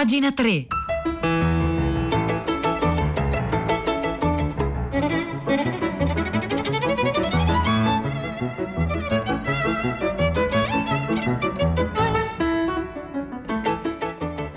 Pagina 3.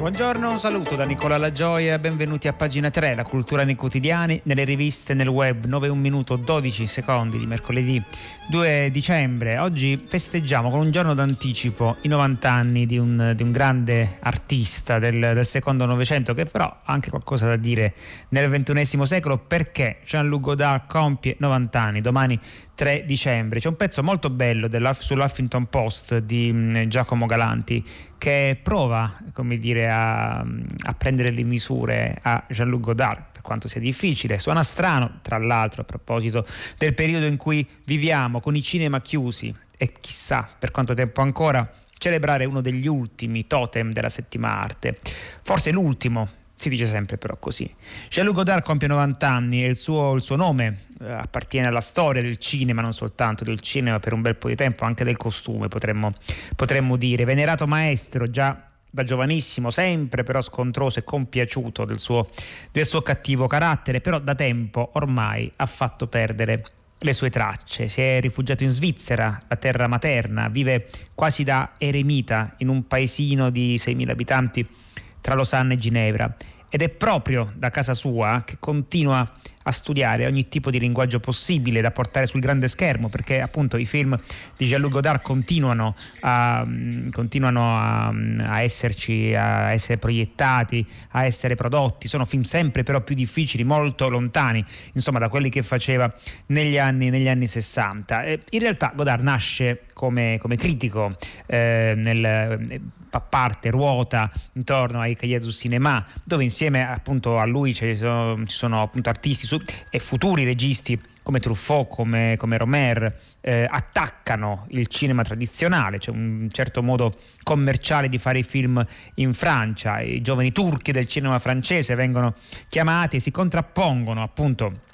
Buongiorno, un saluto da Nicola Lagioia, benvenuti a pagina 3, la cultura nei quotidiani, nelle riviste, nel web, 9 1 minuto 12 secondi di mercoledì 2 dicembre. Oggi festeggiamo con un giorno d'anticipo i 90 anni di un, di un grande artista del, del secondo Novecento che però ha anche qualcosa da dire nel XXI secolo perché Jean-Luc Godard compie 90 anni, domani 3 dicembre. C'è un pezzo molto bello sull'Huffington Post di mm, Giacomo Galanti che prova dire, a, a prendere le misure a Jean-Luc Godard per quanto sia difficile. Suona strano, tra l'altro, a proposito del periodo in cui viviamo, con i cinema chiusi e chissà per quanto tempo ancora celebrare uno degli ultimi totem della settima arte. Forse l'ultimo, si dice sempre però così. Jean-Luc Godard compie 90 anni e il suo, il suo nome eh, appartiene alla storia del cinema, non soltanto del cinema per un bel po' di tempo, anche del costume potremmo, potremmo dire. Venerato maestro già da giovanissimo, sempre però scontroso e compiaciuto del suo, del suo cattivo carattere, però da tempo ormai ha fatto perdere le sue tracce. Si è rifugiato in Svizzera, la terra materna, vive quasi da eremita in un paesino di 6.000 abitanti tra Losanna e Ginevra. Ed è proprio da casa sua che continua a studiare ogni tipo di linguaggio possibile da portare sul grande schermo perché appunto i film di Jean-Luc Godard continuano a, mm, continuano a, mm, a, esserci, a essere proiettati, a essere prodotti, sono film sempre però più difficili, molto lontani insomma da quelli che faceva negli anni, negli anni 60. in realtà Godard nasce come, come critico eh, nel fa parte, ruota intorno ai du Cinema, dove insieme appunto a lui ci sono, ci sono appunto artisti su, e futuri registi come Truffaut, come, come Romer, eh, attaccano il cinema tradizionale, c'è un certo modo commerciale di fare i film in Francia, i giovani turchi del cinema francese vengono chiamati e si contrappongono appunto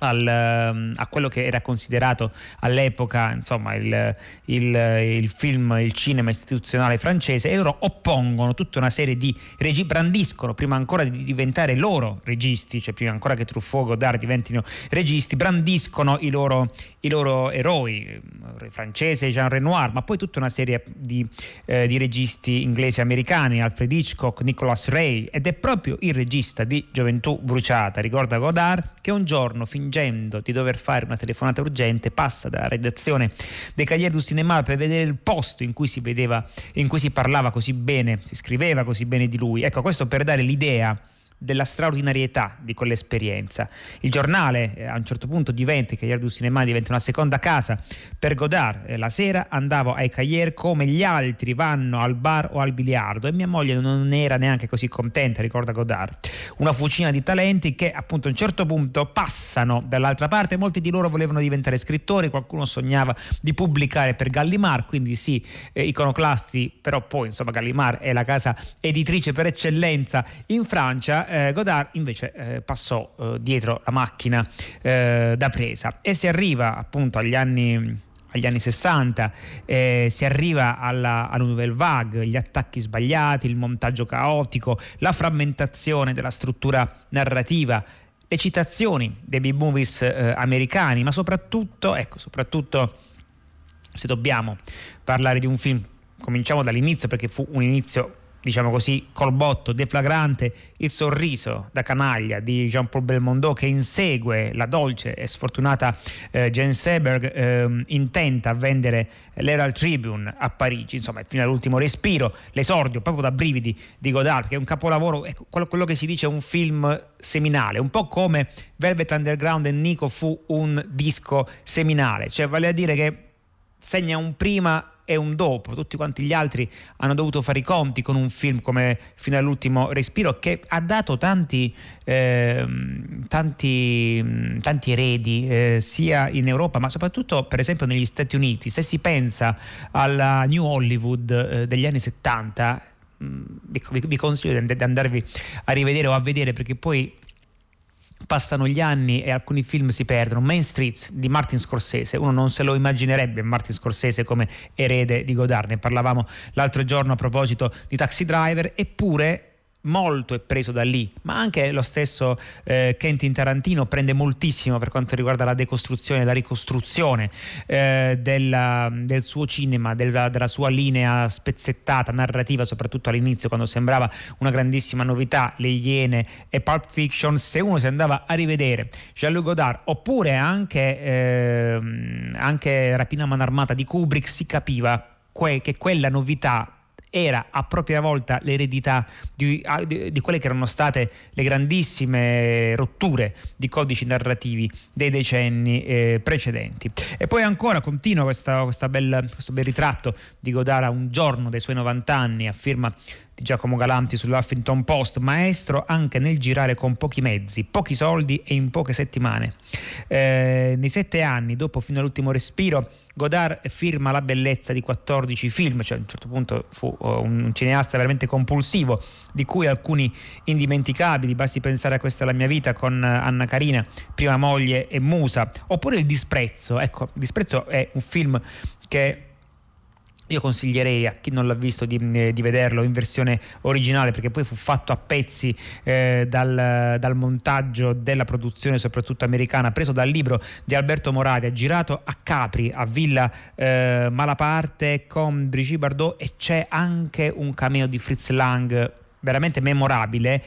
al, ehm, a quello che era considerato all'epoca insomma, il, il, il, film, il cinema istituzionale francese e loro oppongono tutta una serie di registi, brandiscono prima ancora di diventare loro registi, cioè prima ancora che Truffaut Godard diventino registi, brandiscono i loro, i loro eroi, il francese Jean Renoir, ma poi tutta una serie di, eh, di registi inglesi e americani, Alfred Hitchcock, Nicholas Ray ed è proprio il regista di Gioventù Bruciata, ricorda Godard, che un giorno fin fingendo di dover fare una telefonata urgente, passa dalla redazione dei Cahiers du Cinéma per vedere il posto in cui si vedeva, in cui si parlava così bene, si scriveva così bene di lui. Ecco, questo per dare l'idea della straordinarietà di quell'esperienza. Il giornale eh, a un certo punto diventa, Cahiers du Cinéma diventa una seconda casa per Godard. Eh, la sera andavo ai Cahiers come gli altri vanno al bar o al biliardo e mia moglie non era neanche così contenta, ricorda Godard. Una fucina di talenti che appunto a un certo punto passano dall'altra parte, molti di loro volevano diventare scrittori, qualcuno sognava di pubblicare per Gallimard, quindi sì, eh, iconoclasti, però poi insomma Gallimard è la casa editrice per eccellenza in Francia eh, Godard invece eh, passò eh, dietro la macchina eh, da presa. E si arriva appunto agli anni agli anni 60, eh, si arriva alla, alla Nouvelle Vague, gli attacchi sbagliati, il montaggio caotico, la frammentazione della struttura narrativa, le citazioni dei B-movies eh, americani, ma soprattutto, ecco, soprattutto se dobbiamo parlare di un film, cominciamo dall'inizio perché fu un inizio diciamo così, col botto deflagrante il sorriso da canaglia di Jean-Paul Belmondo che insegue la dolce e sfortunata eh, Jane Seberg eh, intenta a vendere l'Herald Tribune a Parigi, insomma fino all'ultimo respiro, l'esordio proprio da brividi di Godard che è un capolavoro, ecco, quello, quello che si dice è un film seminale, un po' come Velvet Underground e Nico fu un disco seminale, cioè vale a dire che segna un prima e un dopo. Tutti quanti gli altri hanno dovuto fare i conti con un film come Fino all'ultimo respiro che ha dato tanti, eh, tanti, tanti eredi eh, sia in Europa ma soprattutto per esempio negli Stati Uniti. Se si pensa alla New Hollywood eh, degli anni 70 vi, vi consiglio di andarvi a rivedere o a vedere perché poi passano gli anni e alcuni film si perdono. Main Streets di Martin Scorsese, uno non se lo immaginerebbe Martin Scorsese come erede di Godard, ne parlavamo l'altro giorno a proposito di Taxi Driver, eppure molto è preso da lì, ma anche lo stesso eh, Quentin Tarantino prende moltissimo per quanto riguarda la decostruzione, la ricostruzione eh, della, del suo cinema, della, della, sua linea spezzettata, narrativa, soprattutto all'inizio quando sembrava una grandissima novità, Le Iene e Pulp Fiction, se uno si andava a rivedere Jean-Luc Godard oppure anche, eh, anche Rapina Man Armata di Kubrick si capiva que- che quella novità era a propria volta l'eredità di, di, quelle che erano state le grandissime rotture di codici narrativi dei decenni eh, precedenti. E poi ancora continua questa, questa bella, questo bel ritratto di Godara un giorno dei suoi 90 anni a firma di Giacomo Galanti sull'Huffington Post, maestro anche nel girare con pochi mezzi, pochi soldi e in poche settimane. Eh, nei sette anni, dopo fino all'ultimo respiro, Godard firma La bellezza di 14 film, cioè a un certo punto fu uh, un cineasta veramente compulsivo, di cui alcuni indimenticabili, basti pensare a questa la mia vita con uh, Anna Carina, prima moglie e musa, oppure Il disprezzo, ecco, Il disprezzo è un film che io consiglierei a chi non l'ha visto di, eh, di, vederlo in versione originale perché poi fu fatto a pezzi eh, dal, dal, montaggio della produzione soprattutto americana preso dal libro di Alberto Moravia girato a Capri a Villa eh, Malaparte con Brigitte Bardot e c'è anche un cameo di Fritz Lang veramente memorabile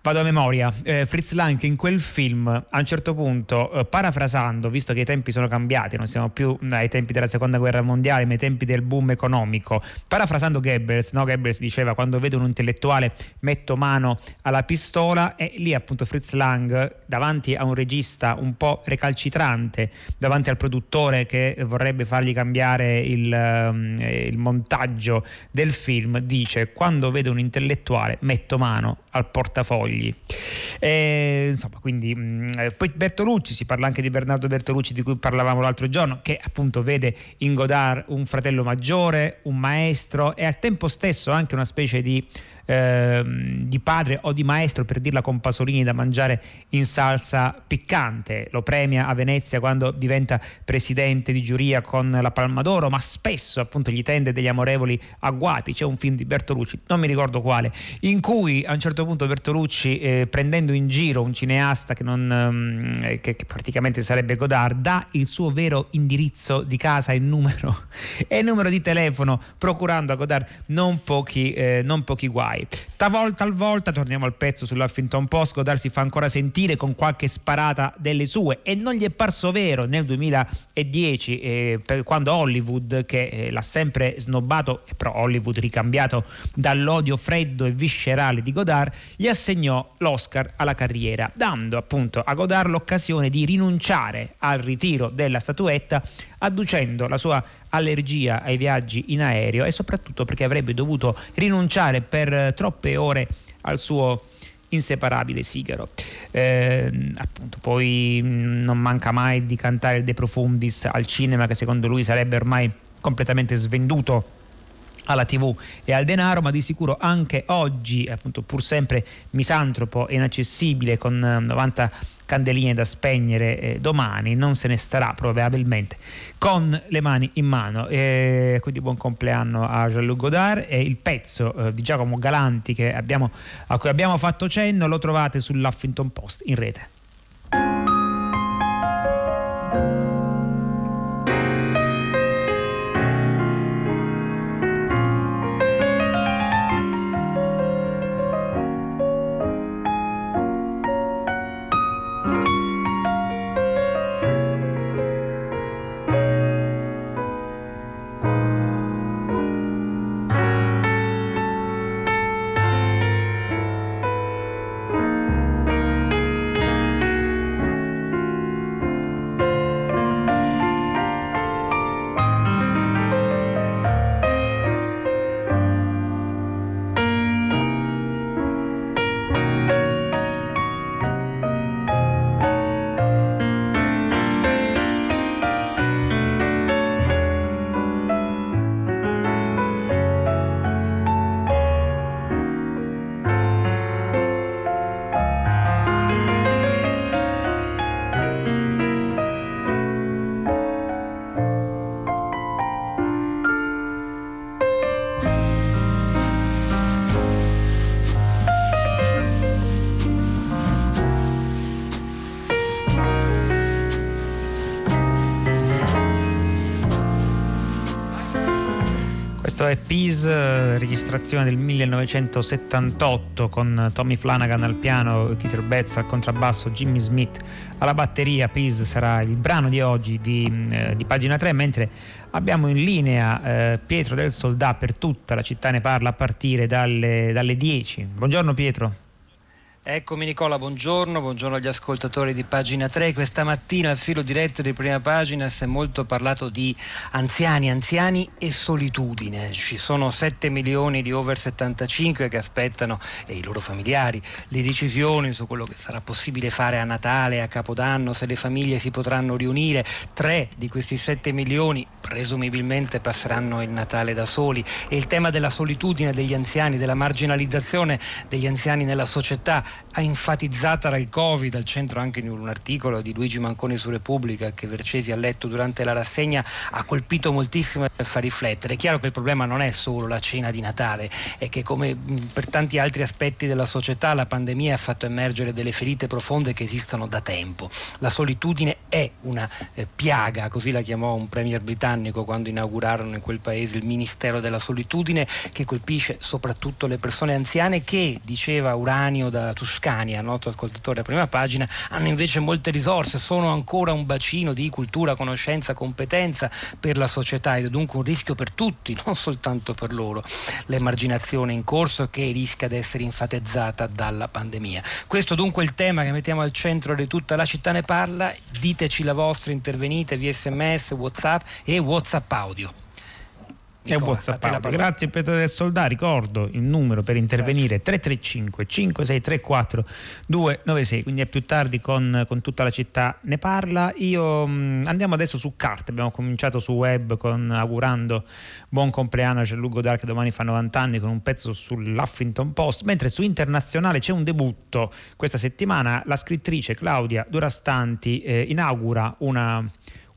Vado a memoria, eh, Fritz Lang in quel film a un certo punto, eh, parafrasando, visto che i tempi sono cambiati, non siamo più ai tempi della seconda guerra mondiale, ma ai tempi del boom economico, parafrasando Goebbels, no? Goebbels diceva quando vedo un intellettuale metto mano alla pistola e lì appunto Fritz Lang davanti a un regista un po' recalcitrante, davanti al produttore che vorrebbe fargli cambiare il, eh, il montaggio del film, dice quando vedo un intellettuale metto mano al portafogli. E, insomma, quindi, mh, mm, eh, poi Bertolucci, si parla anche di Bernardo Bertolucci di cui parlavamo l'altro giorno, che appunto vede in Godard un fratello maggiore, un maestro e al tempo stesso anche una specie di Ehm, di padre o di maestro, per dirla con Pasolini, da mangiare in salsa piccante. Lo premia a Venezia quando diventa presidente di giuria con la Palma d'Oro, ma spesso appunto gli tende degli amorevoli agguati. C'è un film di Bertolucci, non mi ricordo quale, in cui a un certo punto Bertolucci, eh, prendendo in giro un cineasta che, non, um, che, che praticamente sarebbe Godard, dà il suo vero indirizzo di casa e numero, e numero di telefono, procurando a Godard non pochi, eh, non pochi guai mai. Talvolta, talvolta, torniamo al pezzo sull'Huffington Post, Godard si fa ancora sentire con qualche sparata delle sue e non gli è parso vero nel 2010 eh, quando Hollywood, che eh, l'ha sempre snobbato, però Hollywood ricambiato dall'odio freddo e viscerale di Godard, gli assegnò l'Oscar alla carriera, dando appunto a Godard l'occasione di rinunciare al ritiro della statuetta adducendo la sua allergia ai viaggi in aereo e soprattutto perché avrebbe dovuto rinunciare per troppe ore al suo inseparabile sigaro. Eh, appunto, poi mm, non manca mai di cantare il De Profundis al cinema che secondo lui sarebbe ormai completamente svenduto alla tv e al denaro, ma di sicuro anche oggi, appunto, pur sempre misantropo e inaccessibile con 90 candeline da spegnere eh, domani, non se ne starà probabilmente con le mani in mano. E quindi buon compleanno a Jean-Luc Godard e il pezzo eh, di Giacomo Galanti abbiamo, a cui abbiamo fatto cenno lo trovate sull'Huffington Post in rete. Questo è Peace, registrazione del 1978 con Tommy Flanagan al piano, Peter Betts al contrabbasso, Jimmy Smith alla batteria. Peace sarà il brano di oggi di, eh, di pagina 3, mentre abbiamo in linea eh, Pietro del Soldà per tutta la città ne parla a partire dalle, dalle 10. Buongiorno Pietro. Eccomi Nicola, buongiorno, buongiorno agli ascoltatori di pagina 3. Questa mattina al filo diretto di prima pagina si è molto parlato di anziani, anziani e solitudine. Ci sono 7 milioni di over 75 che aspettano, e i loro familiari, le decisioni su quello che sarà possibile fare a Natale, a Capodanno, se le famiglie si potranno riunire. Tre di questi 7 milioni presumibilmente passeranno il Natale da soli. E il tema della solitudine degli anziani, della marginalizzazione degli anziani nella società enfatizzata dal Covid, al centro anche di un articolo di Luigi Manconi su Repubblica che Vercesi ha letto durante la rassegna, ha colpito moltissimo e fa riflettere. È chiaro che il problema non è solo la cena di Natale, è che come per tanti altri aspetti della società la pandemia ha fatto emergere delle ferite profonde che esistono da tempo. La solitudine è una eh, piaga, così la chiamò un premier britannico quando inaugurarono in quel paese il Ministero della Solitudine, che colpisce soprattutto le persone anziane che, diceva Uranio da Tuscania, nostro ascoltatore a prima pagina, hanno invece molte risorse, sono ancora un bacino di cultura, conoscenza, competenza per la società ed è dunque un rischio per tutti, non soltanto per loro, l'emarginazione in corso che rischia di essere infatizzata dalla pandemia. Questo dunque è il tema che mettiamo al centro di tutta la città ne parla, diteci la vostra, intervenite via sms, whatsapp e whatsapp audio. È un WhatsApp. Grazie Pietro del Soldà, ricordo il numero per intervenire Grazie. 335 5634 296, quindi è più tardi con, con, tutta la città ne parla. Io mh, mm, andiamo adesso su carte, abbiamo cominciato su web con augurando buon compleanno a Gianlugo Dark domani fa 90 anni con un pezzo sull'Huffington Post, mentre su internazionale c'è un debutto questa settimana, la scrittrice Claudia Durastanti eh, inaugura una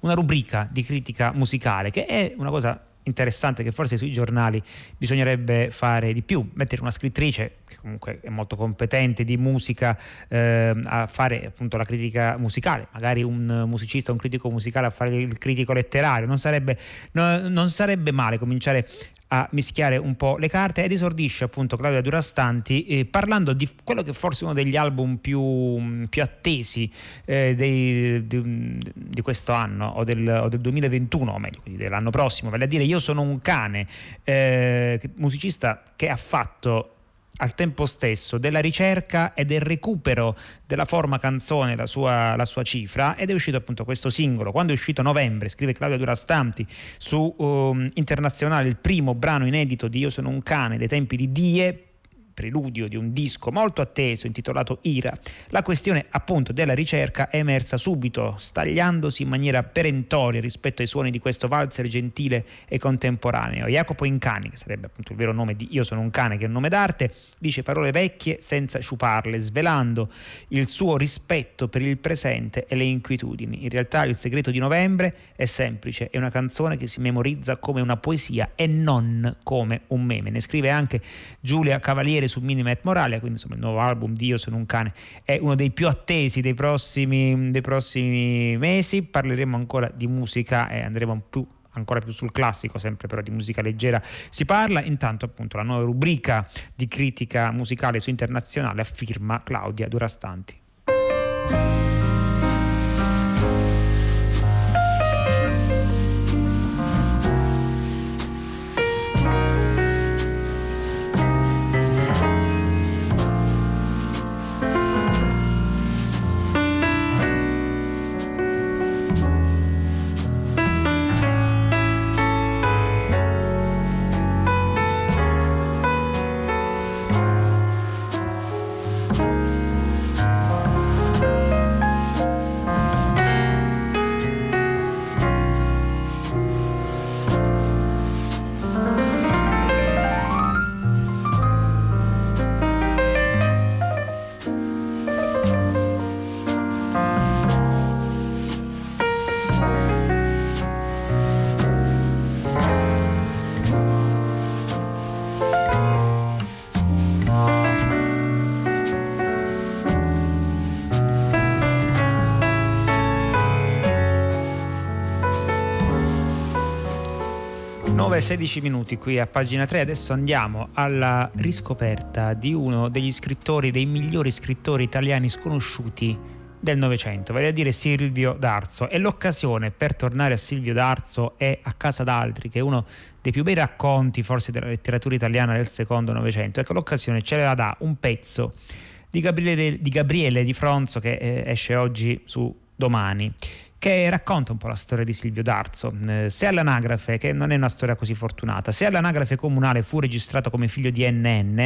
una rubrica di critica musicale che è una cosa interessante che forse sui giornali bisognerebbe fare di più, mettere una scrittrice che comunque è molto competente di musica eh, a fare appunto la critica musicale, magari un musicista, un critico musicale a fare il critico letterario, non sarebbe, no, non sarebbe male cominciare a mischiare un po' le carte ed esordisce appunto Claudia Durastanti eh, parlando di quello che forse è uno degli album più, più attesi eh, dei, di, di, questo anno o del, o del, 2021 o meglio dell'anno prossimo vale a dire Io sono un cane eh, musicista che ha fatto al tempo stesso della ricerca e del recupero della forma canzone, la sua, la sua cifra, ed è uscito appunto questo singolo. Quando è uscito a novembre, scrive Claudia Durastanti su um, Internazionale, il primo brano inedito di Io sono un cane dei tempi di Die, preludio di un disco molto atteso intitolato Ira, la questione appunto della ricerca è emersa subito, stagliandosi in maniera perentoria rispetto ai suoni di questo valzer gentile e contemporaneo. Jacopo Incani, che sarebbe appunto il vero nome di Io sono un cane, che è un nome d'arte, dice parole vecchie senza sciuparle, svelando il suo rispetto per il presente e le inquietudini. In realtà il segreto di novembre è semplice, è una canzone che si memorizza come una poesia e non come un meme. Ne scrive anche Giulia Cavalieri vedere su Minimet Morale, quindi insomma il nuovo album di Io sono un cane è uno dei più attesi dei prossimi, dei prossimi mesi, parleremo ancora di musica e andremo più ancora più sul classico, sempre però di musica leggera si parla. Intanto appunto la nuova rubrica di critica musicale su internazionale firma Claudia Durastanti. 16 minuti qui a pagina 3, adesso andiamo alla riscoperta di uno degli scrittori, dei migliori scrittori italiani sconosciuti del Novecento, vale a dire Silvio D'Arzo. E l'occasione per tornare a Silvio D'Arzo è A casa d'altri, che è uno dei più bei racconti forse della letteratura italiana del secondo Novecento. Ecco, l'occasione ce la dà un pezzo di Gabriele di, Gabriele di Fronzo che eh, esce oggi su Domani che racconta un po' la storia di Silvio D'Arzo. Eh, se all'anagrafe, che non è una storia così fortunata, se all'anagrafe comunale fu registrato come figlio di NN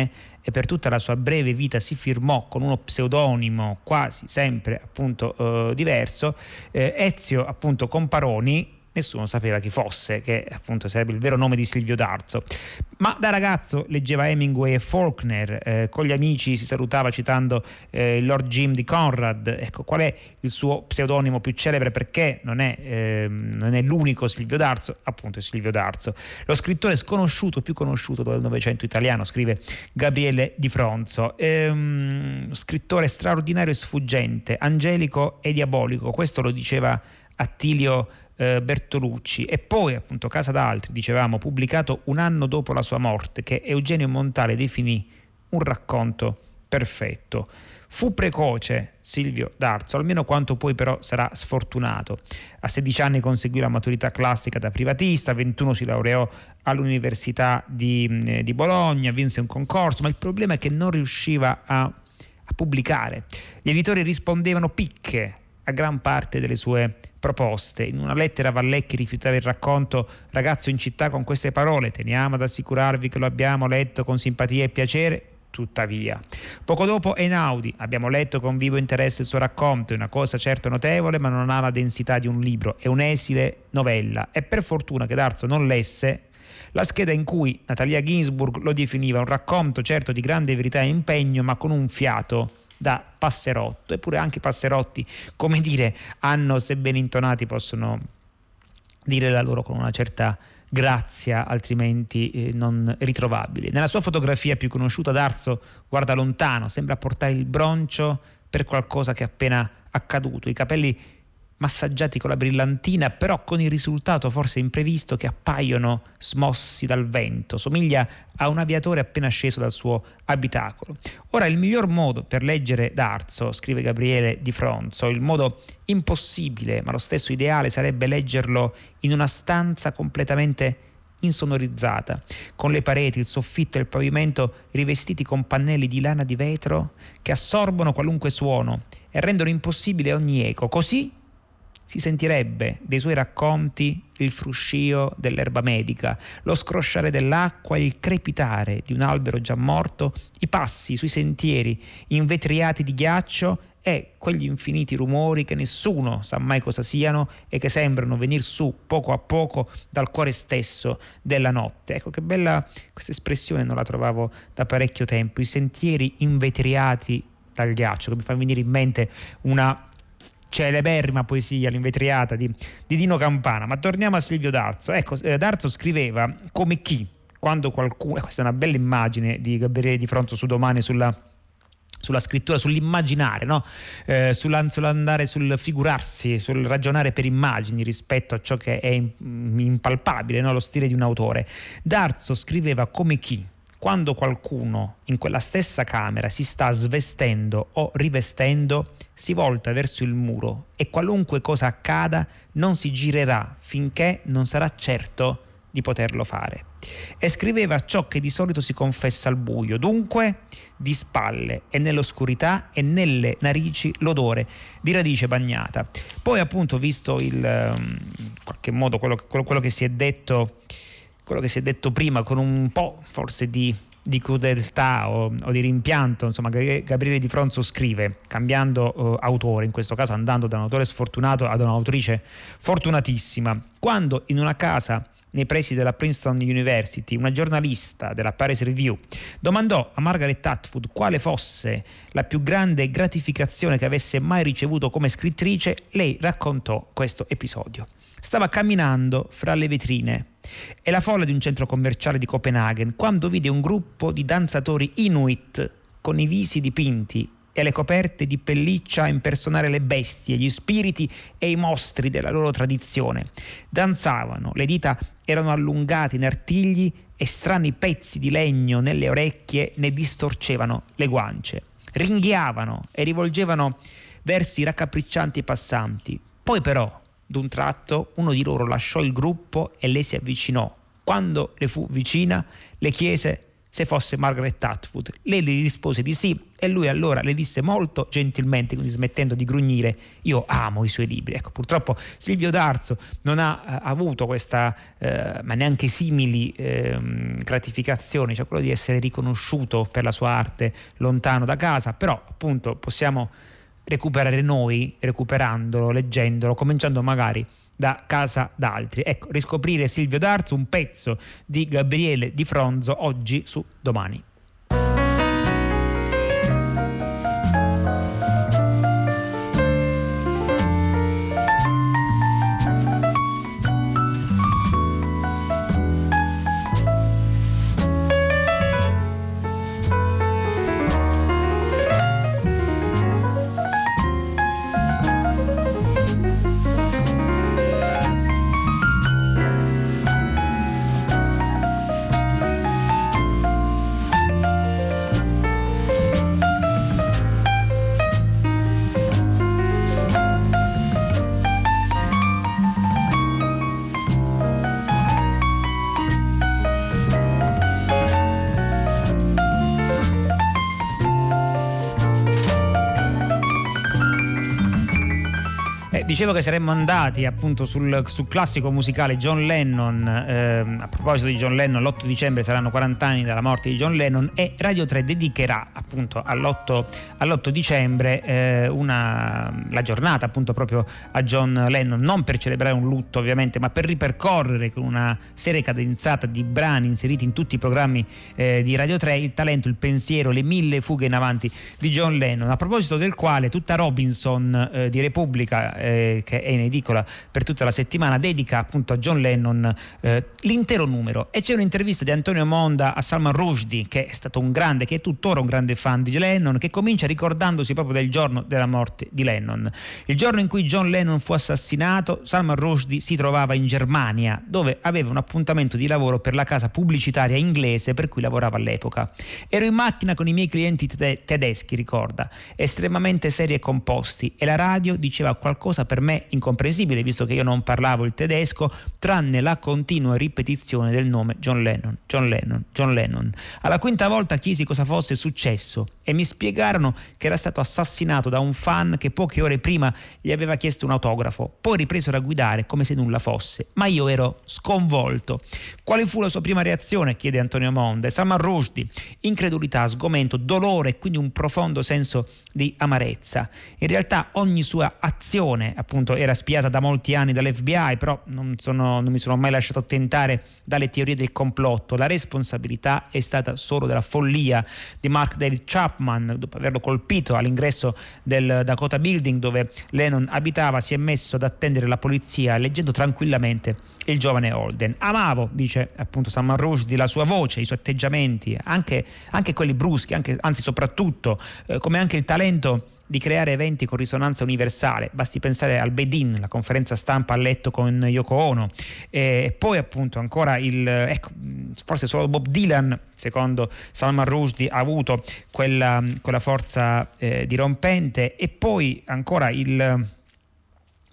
e per tutta la sua breve vita si firmò con uno pseudonimo quasi sempre appunto eh, diverso, eh, Ezio appunto Comparoni nessuno sapeva chi fosse, che appunto sarebbe il vero nome di Silvio D'Arzo. Ma da ragazzo leggeva Hemingway e Faulkner, eh, con gli amici si salutava citando eh, il Lord Jim di Conrad. Ecco, qual è il suo pseudonimo più celebre? Perché non è, eh, non è l'unico Silvio D'Arzo, appunto è Silvio D'Arzo. Lo scrittore sconosciuto, più conosciuto del Novecento italiano, scrive Gabriele Di Fronzo. Ehm, scrittore straordinario e sfuggente, angelico e diabolico, questo lo diceva Attilio eh, Bertolucci e poi appunto Casa d'Altri, dicevamo, pubblicato un anno dopo la sua morte, che Eugenio Montale definì un racconto perfetto. Fu precoce Silvio D'Arzo, almeno quanto poi però sarà sfortunato. A 16 anni conseguì la maturità classica da privatista, a 21 si laureò all'Università di, di Bologna, vinse un concorso, ma il problema è che non riusciva a, a pubblicare. Gli editori rispondevano picche a gran parte delle sue proposte. In una lettera Vallecchi rifiutava il racconto Ragazzo in città con queste parole, teniamo ad assicurarvi che lo abbiamo letto con simpatia e piacere, tuttavia. Poco dopo Einaudi, abbiamo letto con vivo interesse il suo racconto, è una cosa certo notevole ma non ha la densità di un libro, è un'esile novella e per fortuna che Darzo non lesse la scheda in cui Natalia Ginsburg lo definiva un racconto certo di grande verità e impegno ma con un fiato da passerotto, eppure anche passerotti, come dire, hanno, sebbene intonati, possono dire la loro con una certa grazia, altrimenti eh, non ritrovabili. Nella sua fotografia più conosciuta, Darzo guarda lontano, sembra portare il broncio per qualcosa che è appena accaduto, i capelli massaggiati con la brillantina, però con il risultato forse imprevisto che appaiono smossi dal vento. Somiglia a un aviatore appena sceso dal suo abitacolo. Ora, il miglior modo per leggere Darzo, scrive Gabriele Di Fronzo, il modo impossibile, ma lo stesso ideale sarebbe leggerlo in una stanza completamente insonorizzata, con le pareti, il soffitto e il pavimento rivestiti con pannelli di lana di vetro che assorbono qualunque suono e rendono impossibile ogni eco. Così si sentirebbe dei suoi racconti il fruscio dell'erba medica, lo scrosciare dell'acqua, il crepitare di un albero già morto, i passi sui sentieri invetriati di ghiaccio e quegli infiniti rumori che nessuno sa mai cosa siano e che sembrano venire su poco a poco dal cuore stesso della notte. Ecco che bella questa espressione, non la trovavo da parecchio tempo, i sentieri invetriati dal ghiaccio, che mi fa venire in mente una celeberrima poesia, l'invetriata di, di, Dino Campana. Ma torniamo a Silvio D'Arzo. Ecco, eh, D'Arzo scriveva come chi, quando qualcuno, questa è una bella immagine di Gabriele Di Fronto su domani sulla sulla scrittura, sull'immaginare, no? eh, sull'andare, sul figurarsi, sul ragionare per immagini rispetto a ciò che è impalpabile, no? lo stile di un autore. D'Arzo scriveva come chi, quando qualcuno in quella stessa camera si sta svestendo o rivestendo, si volta verso il muro e qualunque cosa accada non si girerà finché non sarà certo di poterlo fare. E scriveva ciò che di solito si confessa al buio, dunque di spalle e nell'oscurità e nelle narici l'odore di radice bagnata. Poi appunto visto il, in qualche modo quello, quello, quello che si è detto quello che si è detto prima con un po' forse di, di crudeltà o, o, di rimpianto, insomma Gabriele Di Fronzo scrive, cambiando uh, autore, in questo caso andando da un autore sfortunato ad un'autrice fortunatissima, quando in una casa nei pressi della Princeton University, una giornalista della Paris Review domandò a Margaret Atwood quale fosse la più grande gratificazione che avesse mai ricevuto come scrittrice, lei raccontò questo episodio. Stava camminando fra le vetrine e la folla di un centro commerciale di Copenaghen quando vide un gruppo di danzatori inuit con i visi dipinti e le coperte di pelliccia a impersonare le bestie, gli spiriti e i mostri della loro tradizione. Danzavano, le dita erano allungate in artigli e strani pezzi di legno nelle orecchie ne distorcevano le guance. Ringhiavano e rivolgevano versi raccapriccianti passanti. Poi però, d'un tratto, uno di loro lasciò il gruppo e lei si avvicinò. Quando le fu vicina, le chiese se fosse Margaret Atwood. Lei gli rispose di sì e lui allora le disse molto gentilmente, quindi smettendo di grugnire, io amo i suoi libri. Ecco, purtroppo Silvio D'Arzo non ha eh, avuto questa, eh, ma neanche simili eh, gratificazioni, cioè quello di essere riconosciuto per la sua arte lontano da casa, però appunto possiamo recuperare noi, recuperandolo, leggendolo, cominciando magari da casa d'altri. Ecco, riscoprire Silvio D'Arzo, un pezzo di Gabriele Di Fronzo oggi su Domani. Dicevo che saremmo andati appunto sul, sul classico musicale John Lennon, eh, a proposito di John Lennon, l'8 dicembre saranno 40 anni dalla morte di John Lennon e Radio 3 dedicherà appunto all'8, all'8 dicembre eh, una, la giornata appunto proprio a John Lennon, non per celebrare un lutto ovviamente, ma per ripercorrere con una serie cadenzata di brani inseriti in tutti i programmi eh, di Radio 3 il talento, il pensiero, le mille fughe in avanti di John Lennon, a proposito del quale tutta Robinson eh, di Repubblica eh, che è in edicola per tutta la settimana, dedica appunto a John Lennon eh, l'intero numero. E c'è un'intervista di Antonio Monda a Salman Rushdie, che è stato un grande, che è tuttora un grande fan di Lennon, che comincia ricordandosi proprio del giorno della morte di Lennon. Il giorno in cui John Lennon fu assassinato, Salman Rushdie si trovava in Germania, dove aveva un appuntamento di lavoro per la casa pubblicitaria inglese per cui lavorava all'epoca. Ero in macchina con i miei clienti te- tedeschi, ricorda, estremamente seri e composti, e la radio diceva qualcosa per per me incomprensibile visto che io non parlavo il tedesco, tranne la continua ripetizione del nome John Lennon, John Lennon, John Lennon. Alla quinta volta chiesi cosa fosse successo e mi spiegarono che era stato assassinato da un fan che poche ore prima gli aveva chiesto un autografo. Poi ripresero a guidare come se nulla fosse, ma io ero sconvolto. Quale fu la sua prima reazione? chiede Antonio Monde. Salman Rushdie. Incredulità, sgomento, dolore e quindi un profondo senso di amarezza. In realtà ogni sua azione appunto era spiata da molti anni dall'FBI, però non, sono, non mi sono mai lasciato tentare dalle teorie del complotto. La responsabilità è stata solo della follia di Mark David Chapman, dopo averlo colpito all'ingresso del Dakota Building dove Lennon abitava, si è messo ad attendere la polizia leggendo tranquillamente il giovane Holden. Amavo, dice appunto Salman Rushdie, la sua voce, i suoi atteggiamenti, anche, anche quelli bruschi, anche, anzi soprattutto, eh, come anche il talento di creare eventi con risonanza universale. Basti pensare al Bedin, la conferenza stampa a letto con Yoko Ono. E poi appunto ancora il, ecco, forse solo Bob Dylan, secondo Salman Rushdie, ha avuto quella, quella forza eh, dirompente. E poi ancora il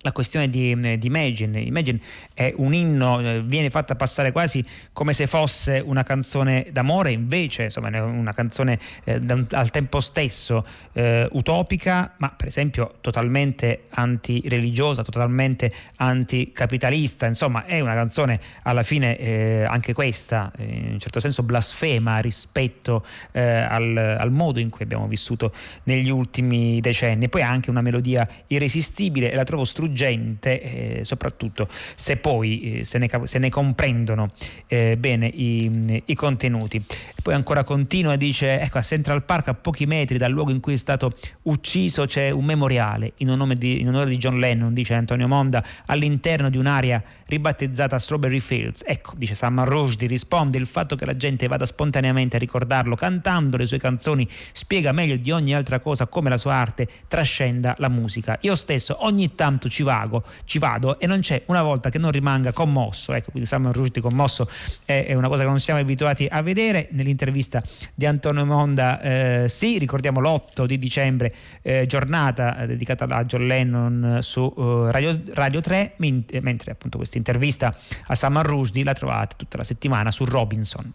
la questione di, di, Imagine. Imagine è un inno, eh, viene fatta passare quasi come se fosse una canzone d'amore, invece insomma, è una canzone eh, al tempo stesso eh, utopica, ma per esempio totalmente antireligiosa, totalmente anticapitalista. Insomma, è una canzone alla fine eh, anche questa, eh, in un certo senso blasfema rispetto eh, al, al, modo in cui abbiamo vissuto negli ultimi decenni. Poi ha anche una melodia irresistibile e la trovo struggente struggente, eh, soprattutto se poi eh, se, ne, se, ne, comprendono eh, bene i, i, contenuti. Poi ancora continua, dice, ecco, a Central Park, a pochi metri dal luogo in cui è stato ucciso, c'è un memoriale in, di, in onore di John Lennon, dice Antonio Monda, all'interno di un'area ribattezzata Strawberry Fields. Ecco, dice Salman Rushdie, risponde il fatto che la gente vada spontaneamente a ricordarlo cantando le sue canzoni spiega meglio di ogni altra cosa come la sua arte trascenda la musica. Io stesso ogni tanto ci, vago, ci vado e non c'è una volta che non rimanga commosso. Ecco, quindi Salman Rushdie commosso è, una cosa che non siamo abituati a vedere. Nell'intervista di Antonio Monda, eh, sì, ricordiamo l'8 di dicembre, eh, giornata eh, dedicata a John Lennon su uh, Radio, Radio, 3, mentre appunto questa intervista a Salman Rushdie la trovate tutta la settimana su Robinson.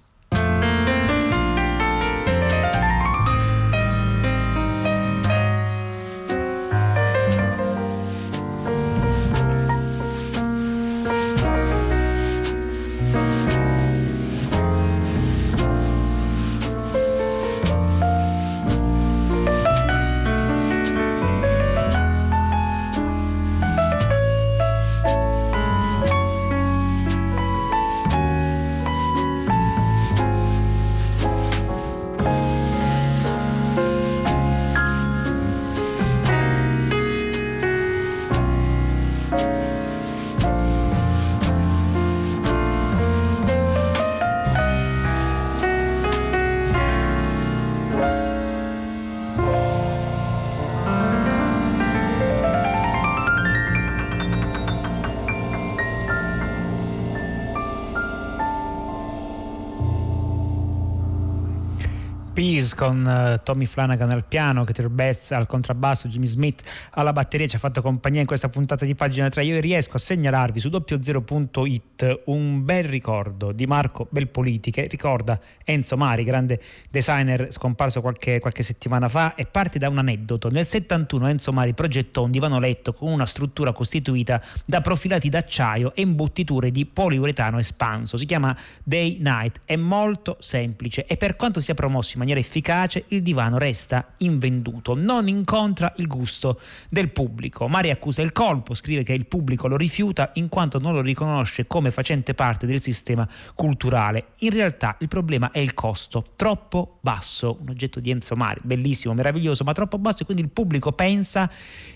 Peace con uh, Tommy Flanagan al piano, Keter Betts al contrabbasso, Jimmy Smith alla batteria ci ha fatto compagnia in questa puntata di pagina 3. Io riesco a segnalarvi su doppiozero.it un bel ricordo di Marco Belpoliti che ricorda Enzo Mari, grande designer scomparso qualche, qualche settimana fa e parte da un aneddoto. Nel 71 Enzo Mari progettò un divano letto con una struttura costituita da profilati d'acciaio e imbottiture di poliuretano espanso. Si chiama Day Night, è molto semplice e per quanto sia promosso in maniera efficace, il divano resta invenduto, non incontra il gusto del pubblico. Mari accusa il colpo, scrive che il pubblico lo rifiuta in quanto non lo riconosce come facente parte del sistema culturale. In realtà il problema è il costo, troppo basso, un oggetto di Enzo Mari, bellissimo, meraviglioso, ma troppo basso e quindi il pubblico pensa,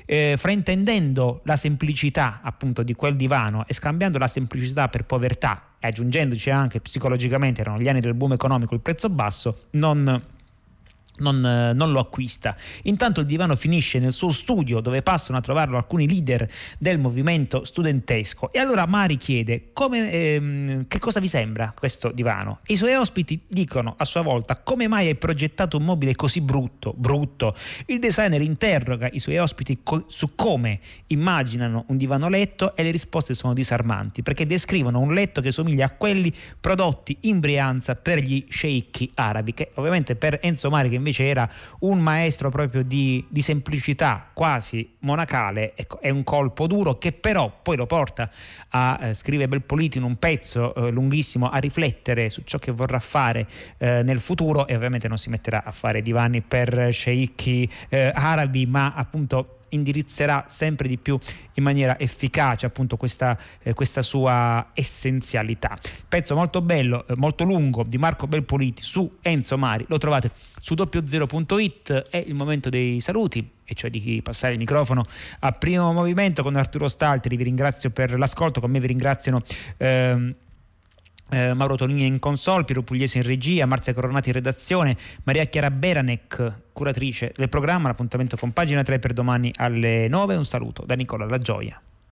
eh, fraintendendo la semplicità appunto di quel divano e scambiando la semplicità per povertà e aggiungendoci anche psicologicamente erano gli anni del boom economico, il prezzo basso, non non, eh, non, lo acquista. Intanto il divano finisce nel suo studio dove passano a trovarlo alcuni leader del movimento studentesco. E allora Mari chiede come, ehm, che cosa vi sembra questo divano. I suoi ospiti dicono a sua volta come mai hai progettato un mobile così brutto, brutto. Il designer interroga i suoi ospiti co- su come immaginano un divano letto e le risposte sono disarmanti perché descrivono un letto che somiglia a quelli prodotti in Brianza per gli sceicchi arabi che ovviamente per Enzo Mari che invece era un maestro proprio di, di semplicità quasi monacale, ecco, è un colpo duro che però poi lo porta a, eh, scrive Belpoliti in un pezzo eh, lunghissimo, a riflettere su ciò che vorrà fare eh, nel futuro e ovviamente non si metterà a fare divani per sceicchi arabi, ma appunto indirizzerà sempre di più in maniera efficace appunto questa, eh, questa sua essenzialità. Pezzo molto bello, eh, molto lungo di Marco Belpoliti su Enzo Mari, lo trovate su doppiozero.it, è il momento dei saluti e cioè di passare il microfono a primo movimento con Arturo Stalteri, vi ringrazio per l'ascolto, con me vi ringraziano ehm, eh, Mauro Tonini in console, Piero Pugliese in regia, Marzia Coronati in redazione, Maria Chiara Beranec, curatrice del programma. L'appuntamento con pagina 3 per domani alle 9. Un saluto da Nicola La Gioia.